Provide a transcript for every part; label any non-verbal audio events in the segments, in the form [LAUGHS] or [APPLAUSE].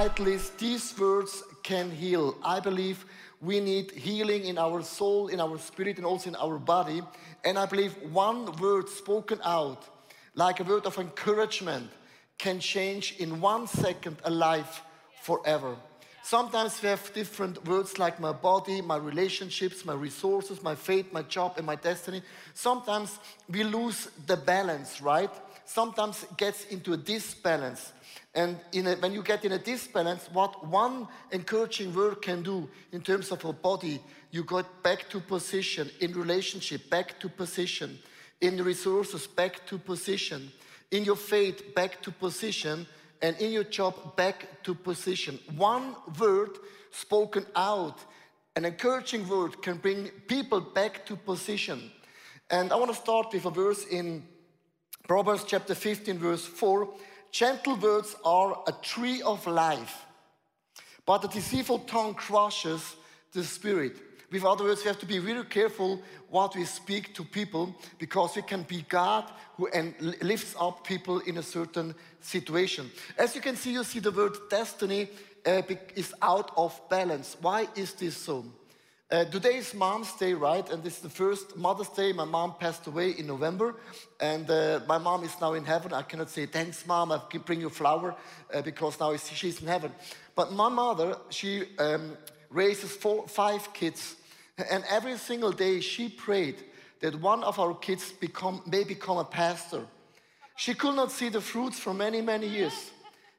title is These Words Can Heal. I believe we need healing in our soul, in our spirit, and also in our body. And I believe one word spoken out, like a word of encouragement, can change in one second a life forever. Sometimes we have different words like my body, my relationships, my resources, my faith, my job, and my destiny. Sometimes we lose the balance, right? Sometimes it gets into a disbalance. And a, when you get in a disbalance, what one encouraging word can do in terms of a body, you got back to position, in relationship, back to position, in resources, back to position, in your faith, back to position, and in your job, back to position. One word spoken out, an encouraging word, can bring people back to position. And I want to start with a verse in Proverbs chapter 15, verse 4 Gentle words are a tree of life, but a deceitful tongue crushes the spirit. With other words, we have to be really careful what we speak to people because we can be God who lifts up people in a certain situation. As you can see, you see the word destiny uh, is out of balance. Why is this so? Uh, today is Mom's Day, right? And this is the first Mother's Day. My mom passed away in November, and uh, my mom is now in heaven. I cannot say thanks, mom. I can bring you flower uh, because now she's in heaven. But my mother, she um, raises four, five kids, and every single day she prayed that one of our kids become, may become a pastor. She could not see the fruits for many, many years.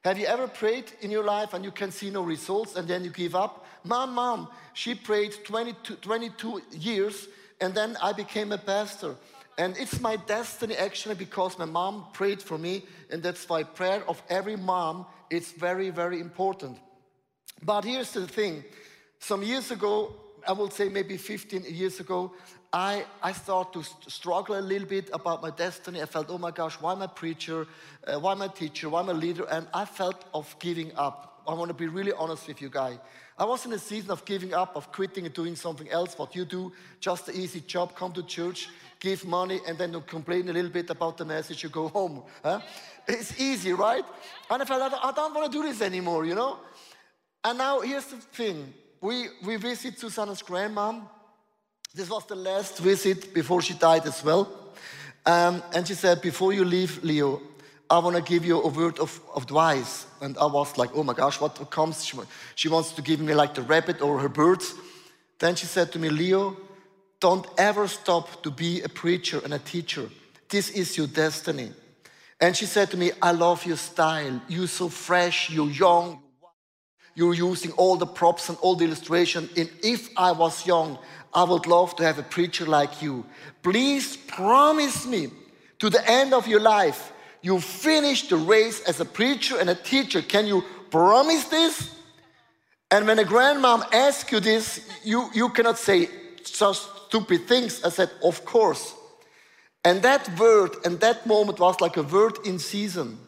Have you ever prayed in your life and you can see no results and then you give up? My mom, she prayed 22, 22 years and then I became a pastor. And it's my destiny actually because my mom prayed for me, and that's why prayer of every mom is very, very important. But here's the thing some years ago, I will say maybe 15 years ago, I, I started to struggle a little bit about my destiny. I felt, oh my gosh, why am I a preacher? Uh, why am I a teacher? Why am I a leader? And I felt of giving up. I want to be really honest with you guys. I was in a season of giving up, of quitting and doing something else, what you do, just an easy job, come to church, give money, and then complain a little bit about the message, you go home. Huh? It's easy, right? And I felt, I don't want to do this anymore, you know? And now here's the thing. We, we visit Susanna's grandmom. This was the last visit before she died as well. Um, and she said, before you leave, Leo, I want to give you a word of, of advice. And I was like, oh my gosh, what comes? She, she wants to give me like the rabbit or her birds. Then she said to me, Leo, don't ever stop to be a preacher and a teacher. This is your destiny. And she said to me, I love your style. You're so fresh, you're young, you're using all the props and all the illustration. And if I was young, I would love to have a preacher like you. Please promise me to the end of your life you finish the race as a preacher and a teacher. Can you promise this? And when a grandmom asks you this, you, you cannot say such stupid things. I said, Of course. And that word and that moment was like a word in season.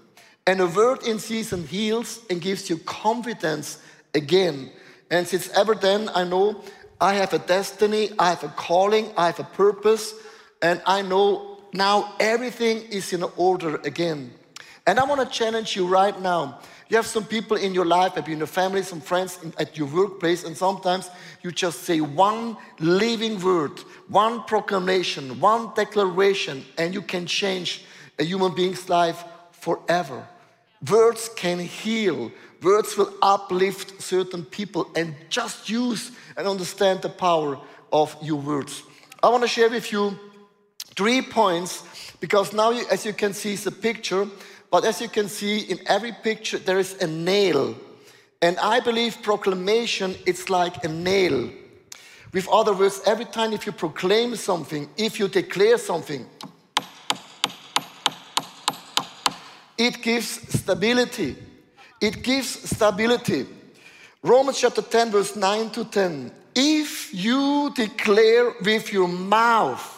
And a word in season heals and gives you confidence again. And since ever then, I know I have a destiny, I have a calling, I have a purpose, and I know now everything is in order again. And I want to challenge you right now. You have some people in your life, maybe in your family, some friends in, at your workplace, and sometimes you just say one living word, one proclamation, one declaration, and you can change a human being's life forever. Words can heal, words will uplift certain people, and just use and understand the power of your words. I want to share with you Three points, because now, you, as you can see, it's a picture, but as you can see, in every picture, there is a nail. And I believe proclamation, it's like a nail. With other words, every time if you proclaim something, if you declare something, it gives stability. It gives stability. Romans chapter 10, verse 9 to 10. If you declare with your mouth,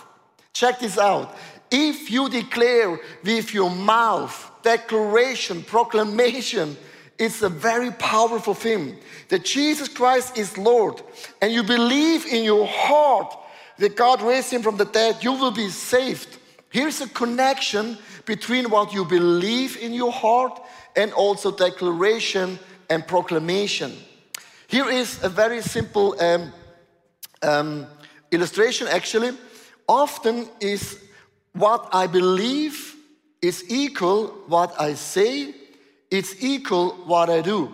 Check this out. If you declare with your mouth, declaration, proclamation, it's a very powerful thing that Jesus Christ is Lord, and you believe in your heart that God raised him from the dead, you will be saved. Here's a connection between what you believe in your heart and also declaration and proclamation. Here is a very simple um, um, illustration actually. Often is what I believe is equal what I say, it's equal what I do.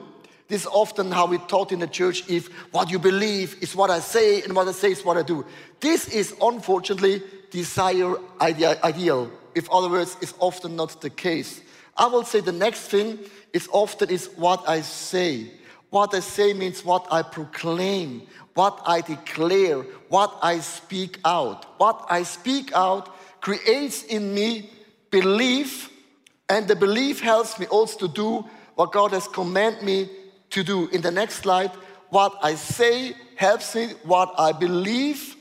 This is often how we taught in the church if what you believe is what I say and what I say is what I do. This is unfortunately desire ideal. If other words, is often not the case. I will say the next thing is often is what I say. What I say means what I proclaim, what I declare, what I speak out. What I speak out creates in me belief, and the belief helps me also to do what God has commanded me to do. In the next slide, what I say helps me, what I believe,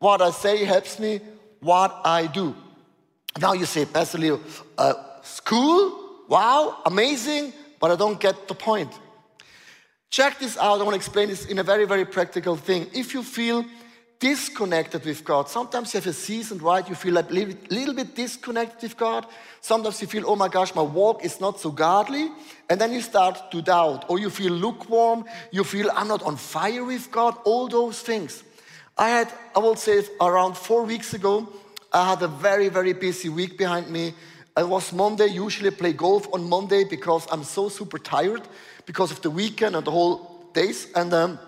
what I say helps me, what I do. Now you say, Pastor Leo, uh, school? Wow, amazing, but I don't get the point. Check this out. I want to explain this in a very, very practical thing. If you feel disconnected with God, sometimes you have a season, right? You feel a little, little bit disconnected with God. Sometimes you feel, oh my gosh, my walk is not so godly. And then you start to doubt, or you feel lukewarm. You feel, I'm not on fire with God. All those things. I had, I will say, around four weeks ago, I had a very, very busy week behind me. It was Monday. Usually I play golf on Monday because I'm so super tired because of the weekend and the whole days. And um,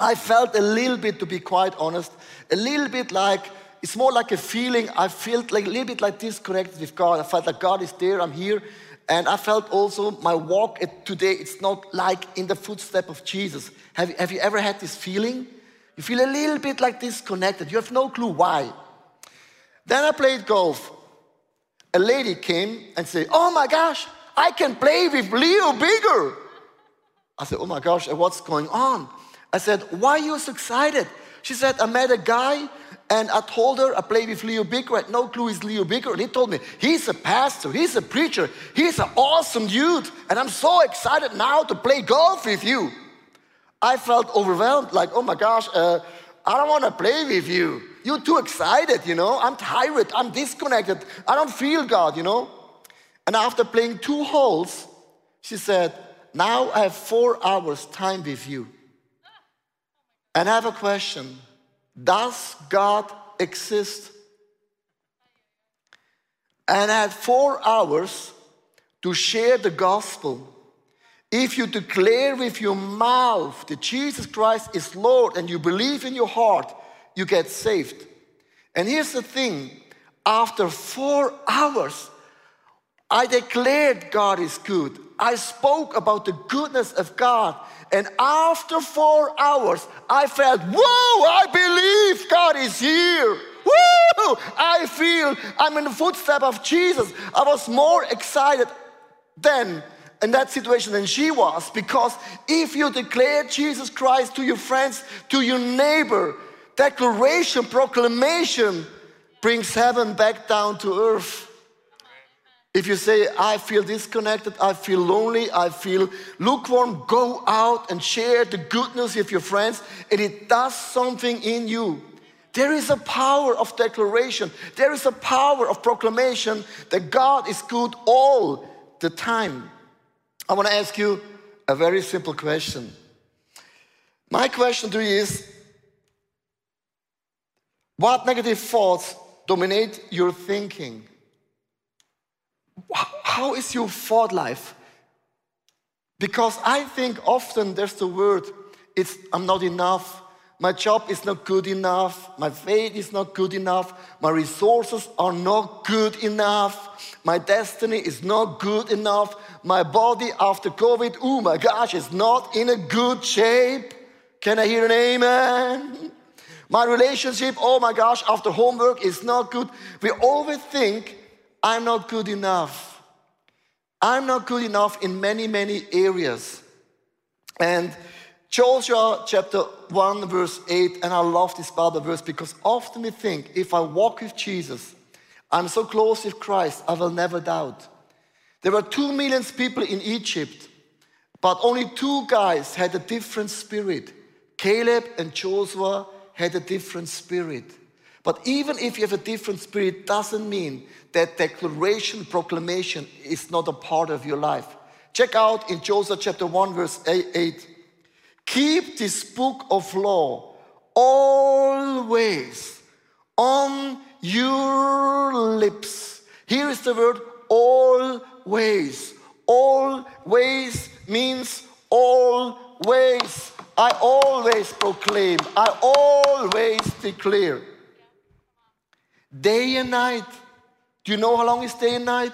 I felt a little bit, to be quite honest, a little bit like it's more like a feeling. I felt like a little bit like disconnected with God. I felt like God is there. I'm here. And I felt also my walk today, it's not like in the footstep of Jesus. Have, have you ever had this feeling? You feel a little bit like disconnected. You have no clue why. Then I played golf. A lady came and said, Oh my gosh, I can play with Leo Bigger. I said, Oh my gosh, what's going on? I said, Why are you so excited? She said, I met a guy and I told her I play with Leo Bigger. I had no clue he's Leo Bigger. And he told me, He's a pastor, he's a preacher, he's an awesome dude. And I'm so excited now to play golf with you. I felt overwhelmed, like, oh my gosh, uh, I don't want to play with you. You're too excited, you know. I'm tired, I'm disconnected, I don't feel God, you know. And after playing two holes, she said, Now I have four hours time with you. And I have a question Does God exist? And I had four hours to share the gospel if you declare with your mouth that Jesus Christ is Lord and you believe in your heart, you get saved. And here's the thing after four hours, I declared God is good. I spoke about the goodness of God. And after four hours, I felt, whoa, I believe God is here. Woo! I feel I'm in the footstep of Jesus. I was more excited then in that situation than she was because if you declare Jesus Christ to your friends, to your neighbor, declaration, proclamation brings heaven back down to earth. If you say, I feel disconnected, I feel lonely, I feel lukewarm, go out and share the good news with your friends, and it does something in you. There is a power of declaration, there is a power of proclamation that God is good all the time. I want to ask you a very simple question. My question to you is what negative thoughts dominate your thinking? How is your thought life? Because I think often there's the word, it's I'm not enough, my job is not good enough. My faith is not good enough. My resources are not good enough. My destiny is not good enough. My body after COVID, oh my gosh, is not in a good shape. Can I hear an amen? My relationship, oh my gosh, after homework is not good. We always think, I'm not good enough. I'm not good enough in many, many areas. And Joshua chapter 1, verse 8, and I love this Bible verse because often we think if I walk with Jesus, I'm so close with Christ, I will never doubt. There were two million people in Egypt, but only two guys had a different spirit. Caleb and Joshua had a different spirit. But even if you have a different spirit, doesn't mean that declaration, proclamation is not a part of your life. Check out in Joshua chapter 1, verse 8. Keep this book of law always on your lips. Here is the word always. Always means always. I always proclaim, I always declare. Day and night. Do you know how long is day and night?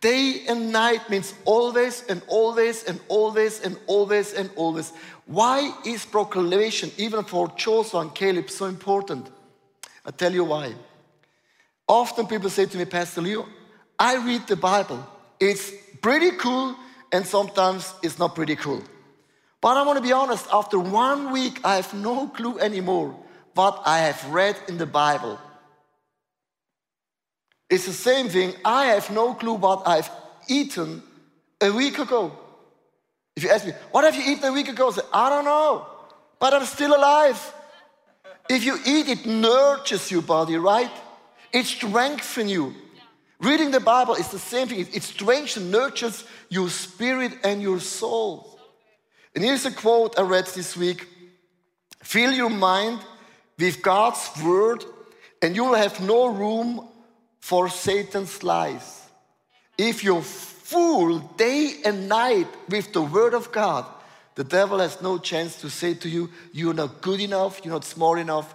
Day and night means always and always and always and always and always. Why is proclamation, even for Joshua and Caleb, so important? i tell you why. Often people say to me, Pastor Leo, I read the Bible. It's pretty cool, and sometimes it's not pretty cool. But I want to be honest, after one week, I have no clue anymore what I have read in the Bible. It's the same thing. I have no clue what I've eaten a week ago. If you ask me, what have you eaten a week ago? I say, I don't know, but I'm still alive. If you eat, it nurtures your body, right? It strengthens you. Reading the Bible is the same thing. It strengthens, nurtures your spirit and your soul. And here's a quote I read this week Fill your mind with God's word, and you will have no room for Satan's lies. If you're full day and night with the word of God, the devil has no chance to say to you, You're not good enough, you're not smart enough.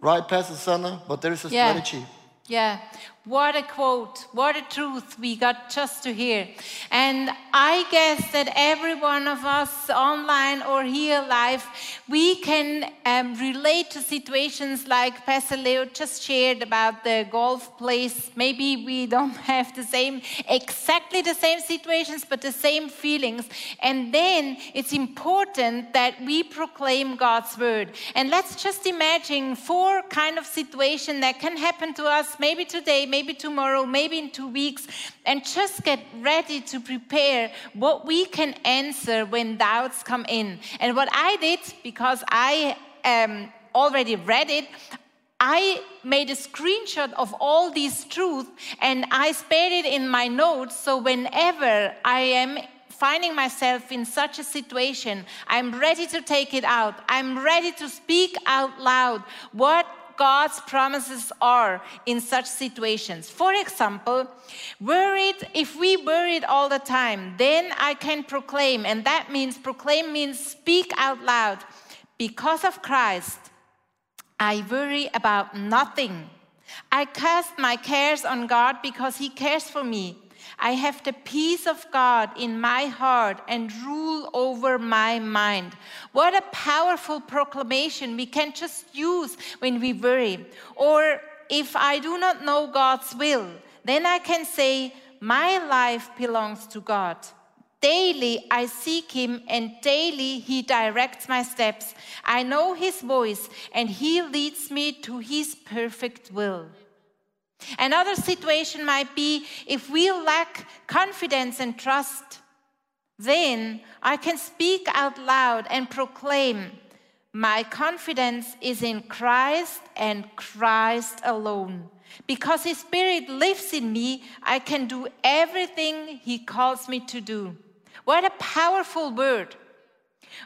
Right, Pastor Sana? But there is a yeah. strategy. Yeah, what a quote, what a truth we got just to hear. And I guess that every one of us, online or here live, we can um, relate to situations like Pastor Leo just shared about the golf place. Maybe we don't [LAUGHS] have the same, exactly the same situations, but the same feelings. And then it's important that we proclaim God's word. And let's just imagine four kind of situations that can happen to us maybe today, maybe tomorrow, maybe in two weeks, and just get ready to prepare what we can answer when doubts come in. And what I did, because I um, already read it, I made a screenshot of all these truths and I spared it in my notes so whenever I am finding myself in such a situation, I'm ready to take it out. I'm ready to speak out loud what God's promises are in such situations. For example, worried, if we worried all the time, then I can proclaim, and that means proclaim means speak out loud. Because of Christ, I worry about nothing. I cast my cares on God because He cares for me. I have the peace of God in my heart and rule over my mind. What a powerful proclamation we can just use when we worry. Or if I do not know God's will, then I can say, My life belongs to God. Daily I seek him, and daily he directs my steps. I know his voice, and he leads me to his perfect will. Another situation might be if we lack confidence and trust, then I can speak out loud and proclaim, My confidence is in Christ and Christ alone. Because His Spirit lives in me, I can do everything He calls me to do. What a powerful word.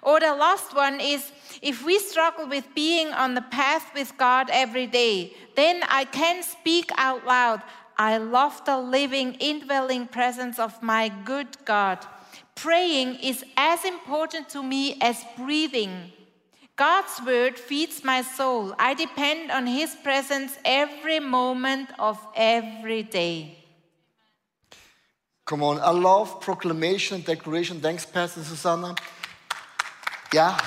Or the last one is if we struggle with being on the path with God every day, then I can speak out loud. I love the living, indwelling presence of my good God. Praying is as important to me as breathing. God's word feeds my soul. I depend on His presence every moment of every day. Come on, I love proclamation, declaration. Thanks, Pastor Susanna. Yeah.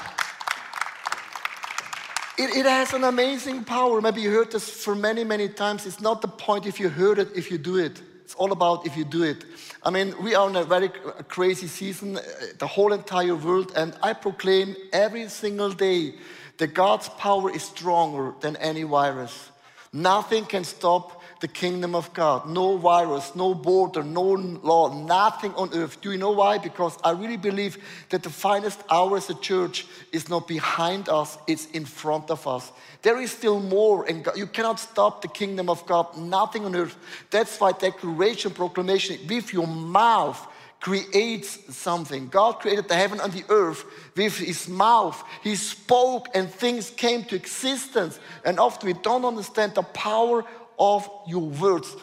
It, it, has an amazing power. Maybe you heard this for many, many times. It's not the point if you heard it, if you do it. It's all about if you do it. I mean, we are in a very crazy season, uh, the whole entire world, and I proclaim every single day that God's power is stronger than any virus. Nothing can stop the kingdom of God. No virus, no border, no law, nothing on earth. Do you know why? Because I really believe that the finest hour as a church is not behind us, it's in front of us. There is still more, and you cannot stop the kingdom of God, nothing on earth. That's why declaration, proclamation with your mouth creates something. God created the heaven and the earth with his mouth. He spoke and things came to existence. And often we don't understand the power of your words.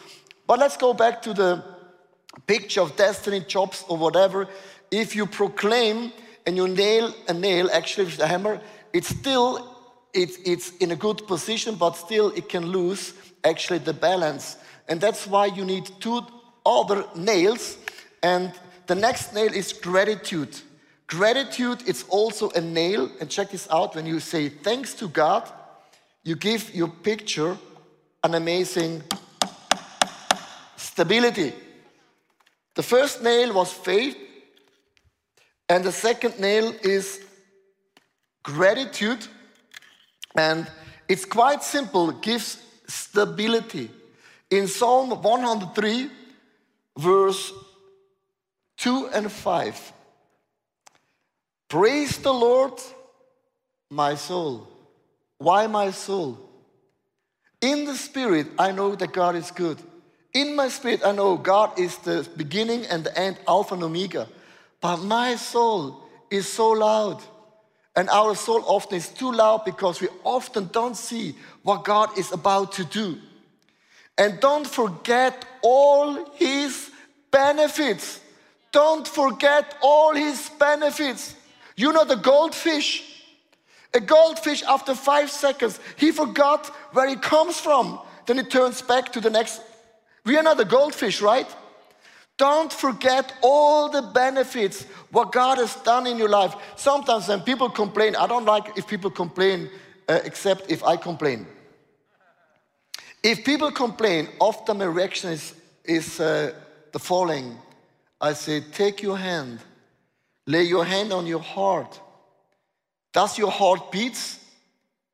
But let's go back to the picture of destiny, jobs, or whatever. If you proclaim and you nail a nail, actually with a hammer, it's still it's, it's in a good position, but still it can lose actually the balance. And that's why you need two other nails. And the next nail is gratitude. Gratitude is also a nail. And check this out when you say thanks to God, you give your picture an amazing stability. The first nail was faith, and the second nail is gratitude. And it's quite simple, gives stability. In Psalm 103, verse 2 and 5, praise the Lord, my soul. Why my soul? In the spirit, I know that God is good. In my spirit, I know God is the beginning and the end, Alpha and Omega. But my soul is so loud. And our soul often is too loud because we often don't see what God is about to do. And don't forget all His benefits. Don't forget all His benefits. You know the goldfish? A goldfish, after five seconds, he forgot where it comes from. Then it turns back to the next. We are not a goldfish, right? Don't forget all the benefits, what God has done in your life. Sometimes when people complain, I don't like if people complain, uh, except if I complain. If people complain, often my reaction is, is uh, the following I say, Take your hand, lay your hand on your heart. Does your heart beats?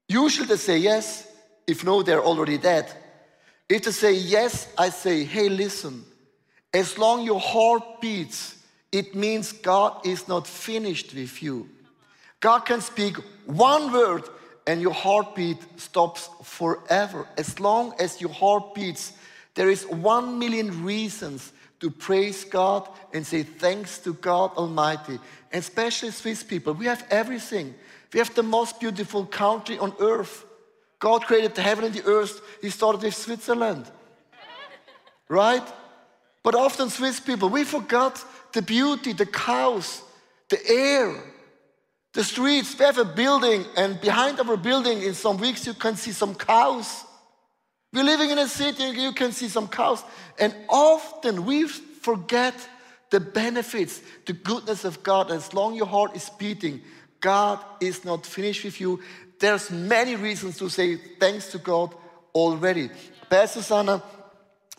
Usually they say yes. If no, they're already dead. If they say yes, I say, Hey, listen. As long your heart beats, it means God is not finished with you. God can speak one word and your heartbeat stops forever. As long as your heart beats, there is one million reasons to praise God and say thanks to God Almighty. And especially Swiss people, we have everything. We have the most beautiful country on earth. God created the heaven and the earth. He started with Switzerland. Right? But often, Swiss people, we forgot the beauty, the cows, the air, the streets. We have a building, and behind our building, in some weeks, you can see some cows. We're living in a city, you can see some cows. And often we forget the benefits, the goodness of God. As long your heart is beating, God is not finished with you. There's many reasons to say thanks to God already. Pastor Sana,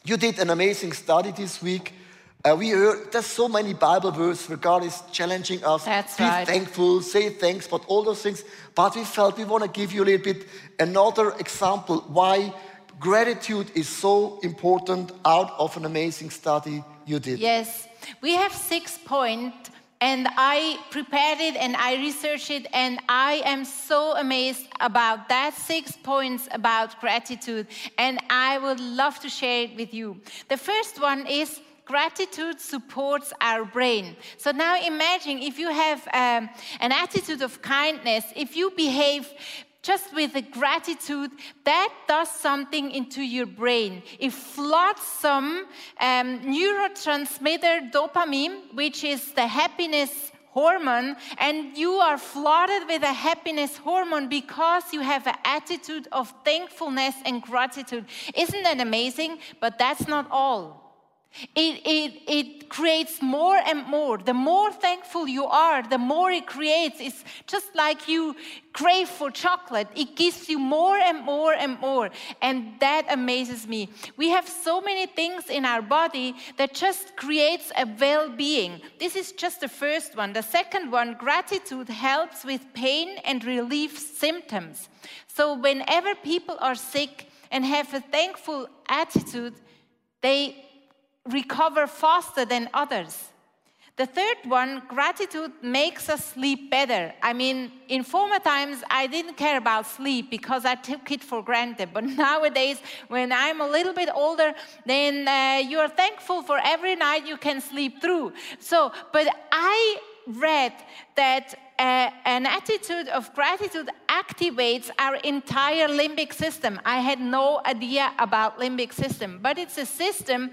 you did an amazing study this week. Uh, we heard there's so many Bible verses where God is challenging us. That's Be right. thankful, say thanks, but all those things. But we felt we want to give you a little bit another example why gratitude is so important out of an amazing study you did. Yes, we have six points, and I prepared it and I researched it, and I am so amazed about that six points about gratitude, and I would love to share it with you. The first one is gratitude supports our brain. So now imagine if you have um, an attitude of kindness, if you behave just with the gratitude, that does something into your brain. It floods some um, neurotransmitter dopamine, which is the happiness hormone, and you are flooded with a happiness hormone because you have an attitude of thankfulness and gratitude. Isn't that amazing? But that's not all. It, it, it creates more and more. The more thankful you are, the more it creates. It's just like you crave for chocolate. It gives you more and more and more. And that amazes me. We have so many things in our body that just creates a well-being. This is just the first one. The second one, gratitude helps with pain and relief symptoms. So whenever people are sick and have a thankful attitude, they recover faster than others. The third one, gratitude makes us sleep better. I mean, in former times, I didn't care about sleep because I took it for granted. But [LAUGHS] nowadays, when I'm a little bit older, then uh, you are thankful for every night you can sleep through. So, but I read that uh, an attitude of gratitude activates our entire limbic system. I had no idea about limbic system, but it's a system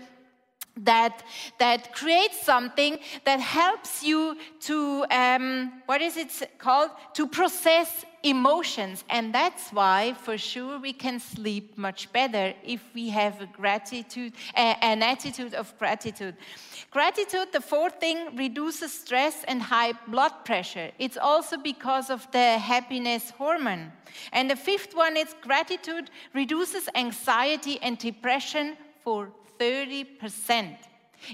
that that creates something that helps you to um, what is it called? To process emotions. And that's why for sure we can sleep much better if we have a gratitude an attitude of gratitude. Gratitude the fourth thing reduces stress and high blood pressure. It's also because of the happiness hormone. And the fifth one is gratitude reduces anxiety and depression for 30%.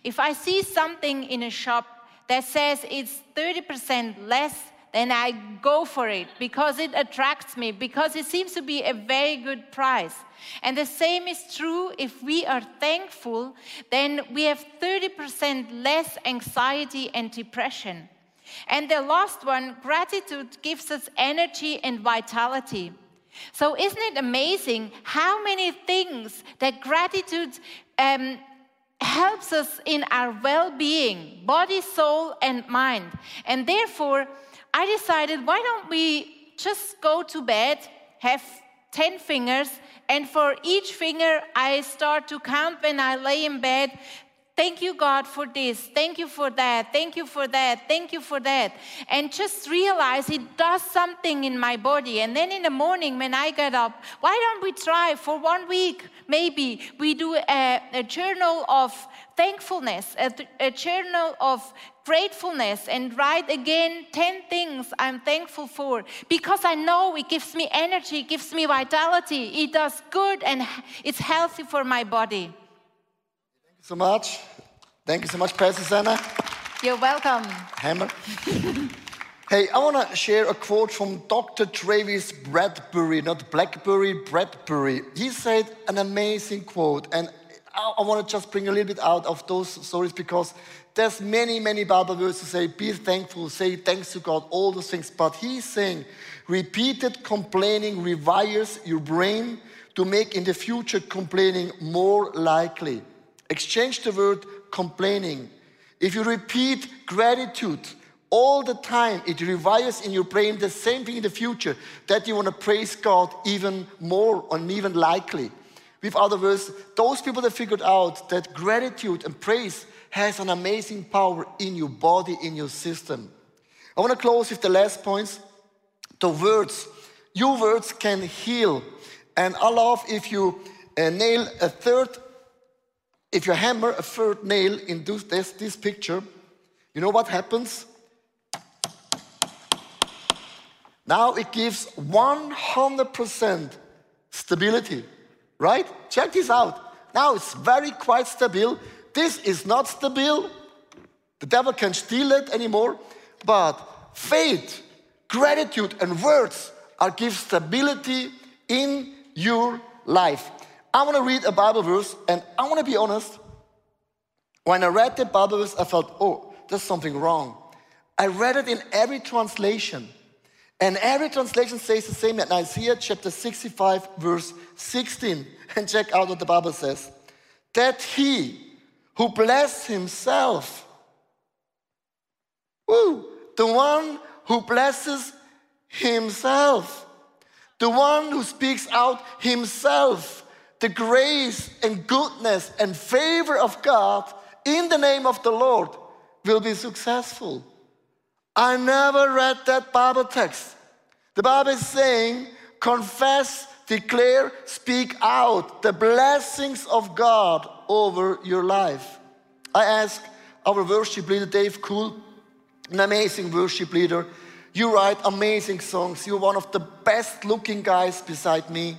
If I see something in a shop that says it's 30% less, then I go for it because it attracts me, because it seems to be a very good price. And the same is true if we are thankful, then we have 30% less anxiety and depression. And the last one, gratitude gives us energy and vitality. So, isn't it amazing how many things that gratitude um, helps us in our well being, body, soul, and mind? And therefore, I decided why don't we just go to bed, have 10 fingers, and for each finger, I start to count when I lay in bed Thank you, God, for this. Thank you for that. Thank you for that. Thank you for that. And just realize it does something in my body. And then in the morning, when I get up, why don't we try for one week? Maybe we do a, a journal of thankfulness, a, a journal of gratefulness, and write again 10 things I'm thankful for because I know it gives me energy, it gives me vitality, it does good, and it's healthy for my body so much. Thank you so much, Pastor Sana. You're welcome. Hammer. [LAUGHS] hey, I want to share a quote from Dr. Travis Bradberry, not Blackberry, Bradberry. He said an amazing quote, and I, I want to just bring a little bit out of those stories because there's many, many Bible verses say, be thankful, say thanks to God, all those things. But he's saying, repeated complaining rewires your brain to make in the future complaining more likely. Exchange the word complaining. If you repeat gratitude all the time, it rewires in your brain the same thing in the future that you want to praise God even more and even likely. With other words, those people that figured out that gratitude and praise has an amazing power in your body, in your system. I want to close with the last points. The words, your words can heal. And I love if you uh, nail a third if you hammer a third nail in this, this picture, you know what happens? Now it gives 100% stability, right? Check this out. Now it's very quite stable. This is not stable. The devil can steal it anymore. But faith, gratitude, and words are give stability in your life. I want to read a Bible verse, and I want to be honest. When I read the Bible verse, I felt, oh, there's something wrong. I read it in every translation, and every translation says the same in Isaiah chapter 65, verse 16. [LAUGHS] And check out what the Bible says that he who bless himself, woo, the one who blesses himself, the one who speaks out himself the grace and goodness and favor of God in the name of the Lord will be successful. I never read that Bible text. The Bible is saying, confess, declare, speak out the blessings of God over your life. I ask our worship leader, Dave Cool, an amazing worship leader. You write amazing songs. You're one of the best looking guys beside me.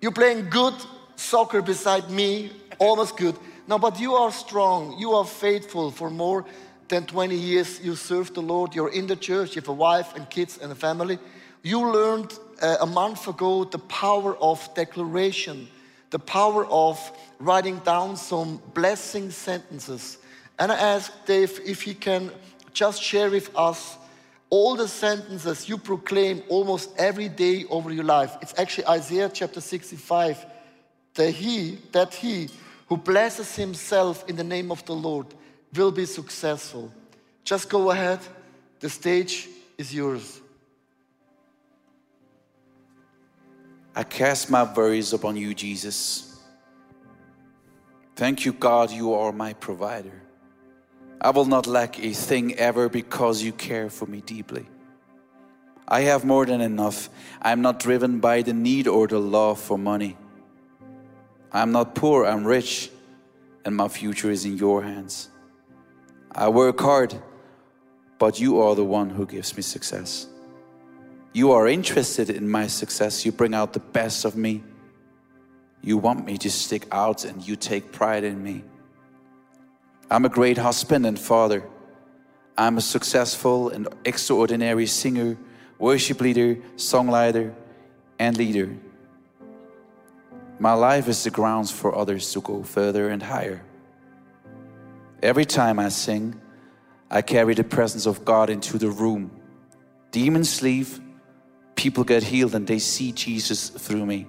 You're playing good soccer beside me, [LAUGHS] almost good. No, but you are strong. You are faithful for more than 20 years. You serve the Lord. You're in the church. You have a wife and kids and a family. You learned uh, a month ago the power of declaration, the power of writing down some blessing sentences And I asked Dave if he can just share with us all the sentences you proclaim almost every day over your life. It's actually Isaiah chapter 65. That he, that he who blesses himself in the name of the Lord will be successful. Just go ahead. The stage is yours. I cast my worries upon you, Jesus. Thank you, God, you are my provider. I will not lack a thing ever because you care for me deeply. I have more than enough. I am not driven by the need or the love for money. I am not poor, I'm rich, and my future is in your hands. I work hard, but you are the one who gives me success. You are interested in my success. You bring out the best of me. You want me to stick out and you take pride in me. I'm a great husband and father. I'm a successful and extraordinary singer, worship leader, songwriter, and leader. My life is the grounds for others to go further and higher. Every time I sing, I carry the presence of God into the room. Demons leave, people get healed, and they see Jesus through me.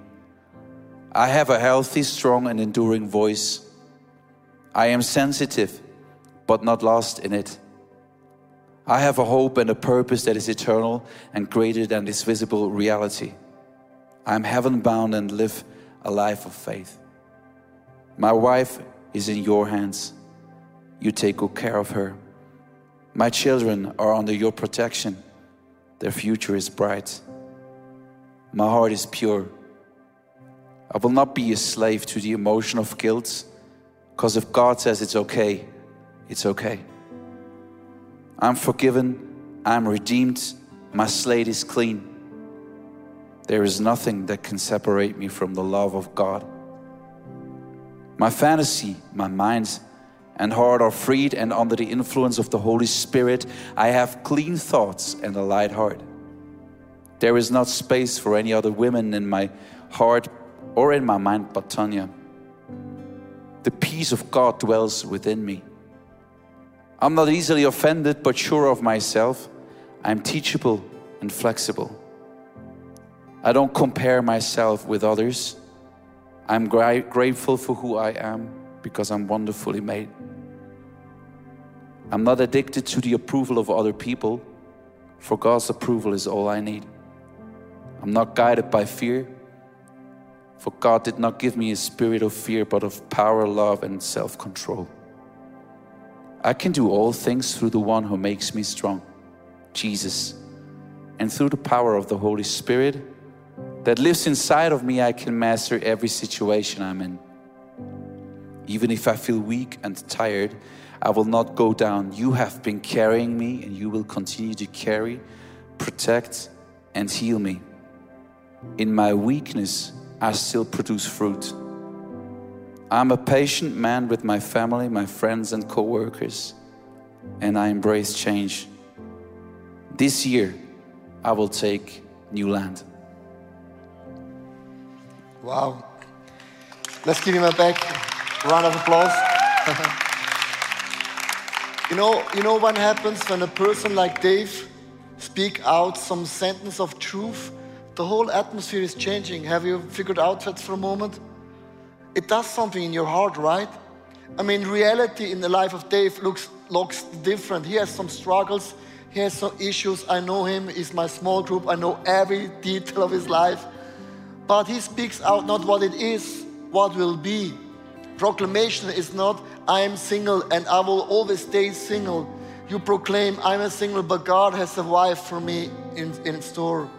I have a healthy, strong, and enduring voice. I am sensitive, but not lost in it. I have a hope and a purpose that is eternal and greater than this visible reality. I am heaven bound and live a life of faith. My wife is in your hands. You take good care of her. My children are under your protection. Their future is bright. My heart is pure. I will not be a slave to the emotion of guilt, because if God says it's okay, it's okay. I'm forgiven, I'm redeemed, my slate is clean. There is nothing that can separate me from the love of God. My fantasy, my mind, and heart are freed, and under the influence of the Holy Spirit, I have clean thoughts and a light heart. There is not space for any other women in my heart or in my mind but Tanya. The peace of God dwells within me. I'm not easily offended but sure of myself. I'm teachable and flexible. I don't compare myself with others. I'm gra- grateful for who I am because I'm wonderfully made. I'm not addicted to the approval of other people, for God's approval is all I need. I'm not guided by fear, for God did not give me a spirit of fear, but of power, love, and self control. I can do all things through the one who makes me strong, Jesus. And through the power of the Holy Spirit, that lives inside of me, I can master every situation I'm in. Even if I feel weak and tired, I will not go down. You have been carrying me, and you will continue to carry, protect, and heal me. In my weakness, I still produce fruit. I'm a patient man with my family, my friends, and co workers, and I embrace change. This year, I will take new land. Wow. Let's give him a back round of applause. [LAUGHS] you know, you know what happens when a person like Dave speak out some sentence of truth? The whole atmosphere is changing. Have you figured out that for a moment? It does something in your heart, right? I mean, reality in the life of Dave looks looks different. He has some struggles. He has some issues. I know him. He's my small group. I know every [LAUGHS] detail of his life. But he speaks out not what it is, what will be. Proclamation is not, I am single and I will always stay single. You proclaim, I'm a single, but God has a wife for me in, in store.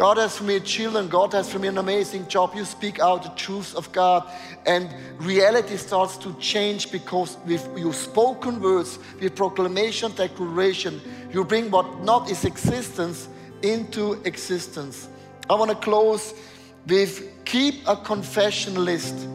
God has for me children. God has for me an amazing job. You speak out the truths of God, and reality starts to change because with your spoken words, with proclamation, declaration, you bring what not is existence into existence. I want to close with keep a confession list.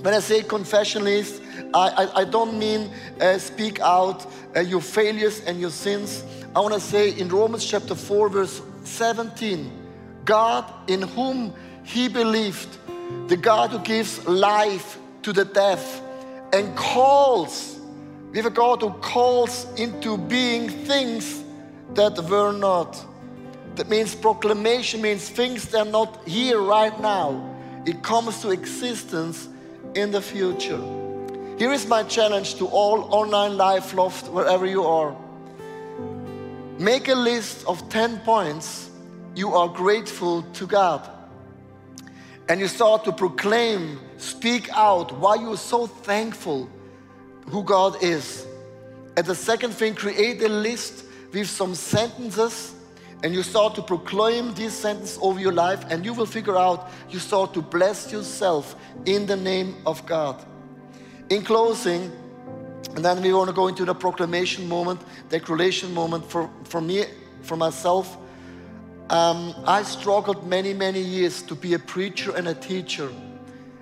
When I say confession list, I, I, I don't mean uh, speak out uh, your failures and your sins. I want to say in Romans chapter 4, verse 17, God in whom he believed, the God who gives life to the deaf and calls, We have a God who calls into being things that were not. That means proclamation means things that are not here right now. It comes to existence in the future. Here is my challenge to all online life loft, wherever you are. Make a list of 10 points you are grateful to God. And you start to proclaim, speak out why you're so thankful who God is. And the second thing, create a list with some sentences and you start to proclaim these sentences over your life and you will figure out you start to bless yourself in the name of God. In closing, and then we want to go into the proclamation moment, declaration moment for, for me, for myself. Um, I struggled many, many years to be a preacher and a teacher.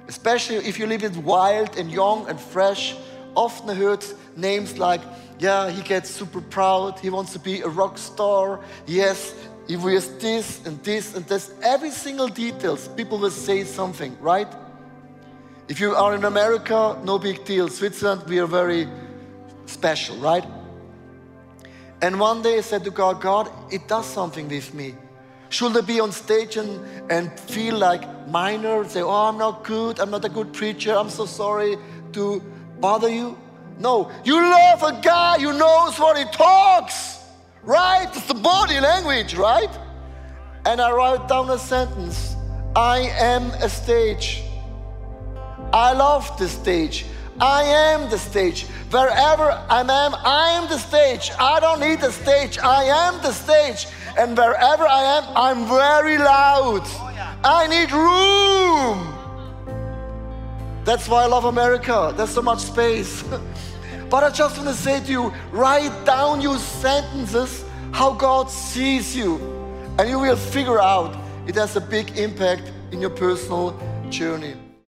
Especially if you live it wild and young and fresh, often heard names like, yeah, he gets super proud, he wants to be a rock star, yes, he wears this and this and this. Every single details, people will say something, right? If you are in America, no big deal. Switzerland, we are very special, right? And one day I said to God, God, it does something with me. Should I be on stage and, and feel like minor, say, oh, I'm not good, I'm not a good preacher, I'm so sorry to bother you? No, you love a guy who knows what he talks, right? It's the body language, right? And I write down a sentence I am a stage. I love the stage. I am the stage. Wherever I am, I am the stage. I don't need the stage. I am the stage. And wherever I am, I'm very loud. I need room. That's why I love America. There's so much space. [LAUGHS] but I just want to say to you write down your sentences how God sees you, and you will figure out it has a big impact in your personal journey.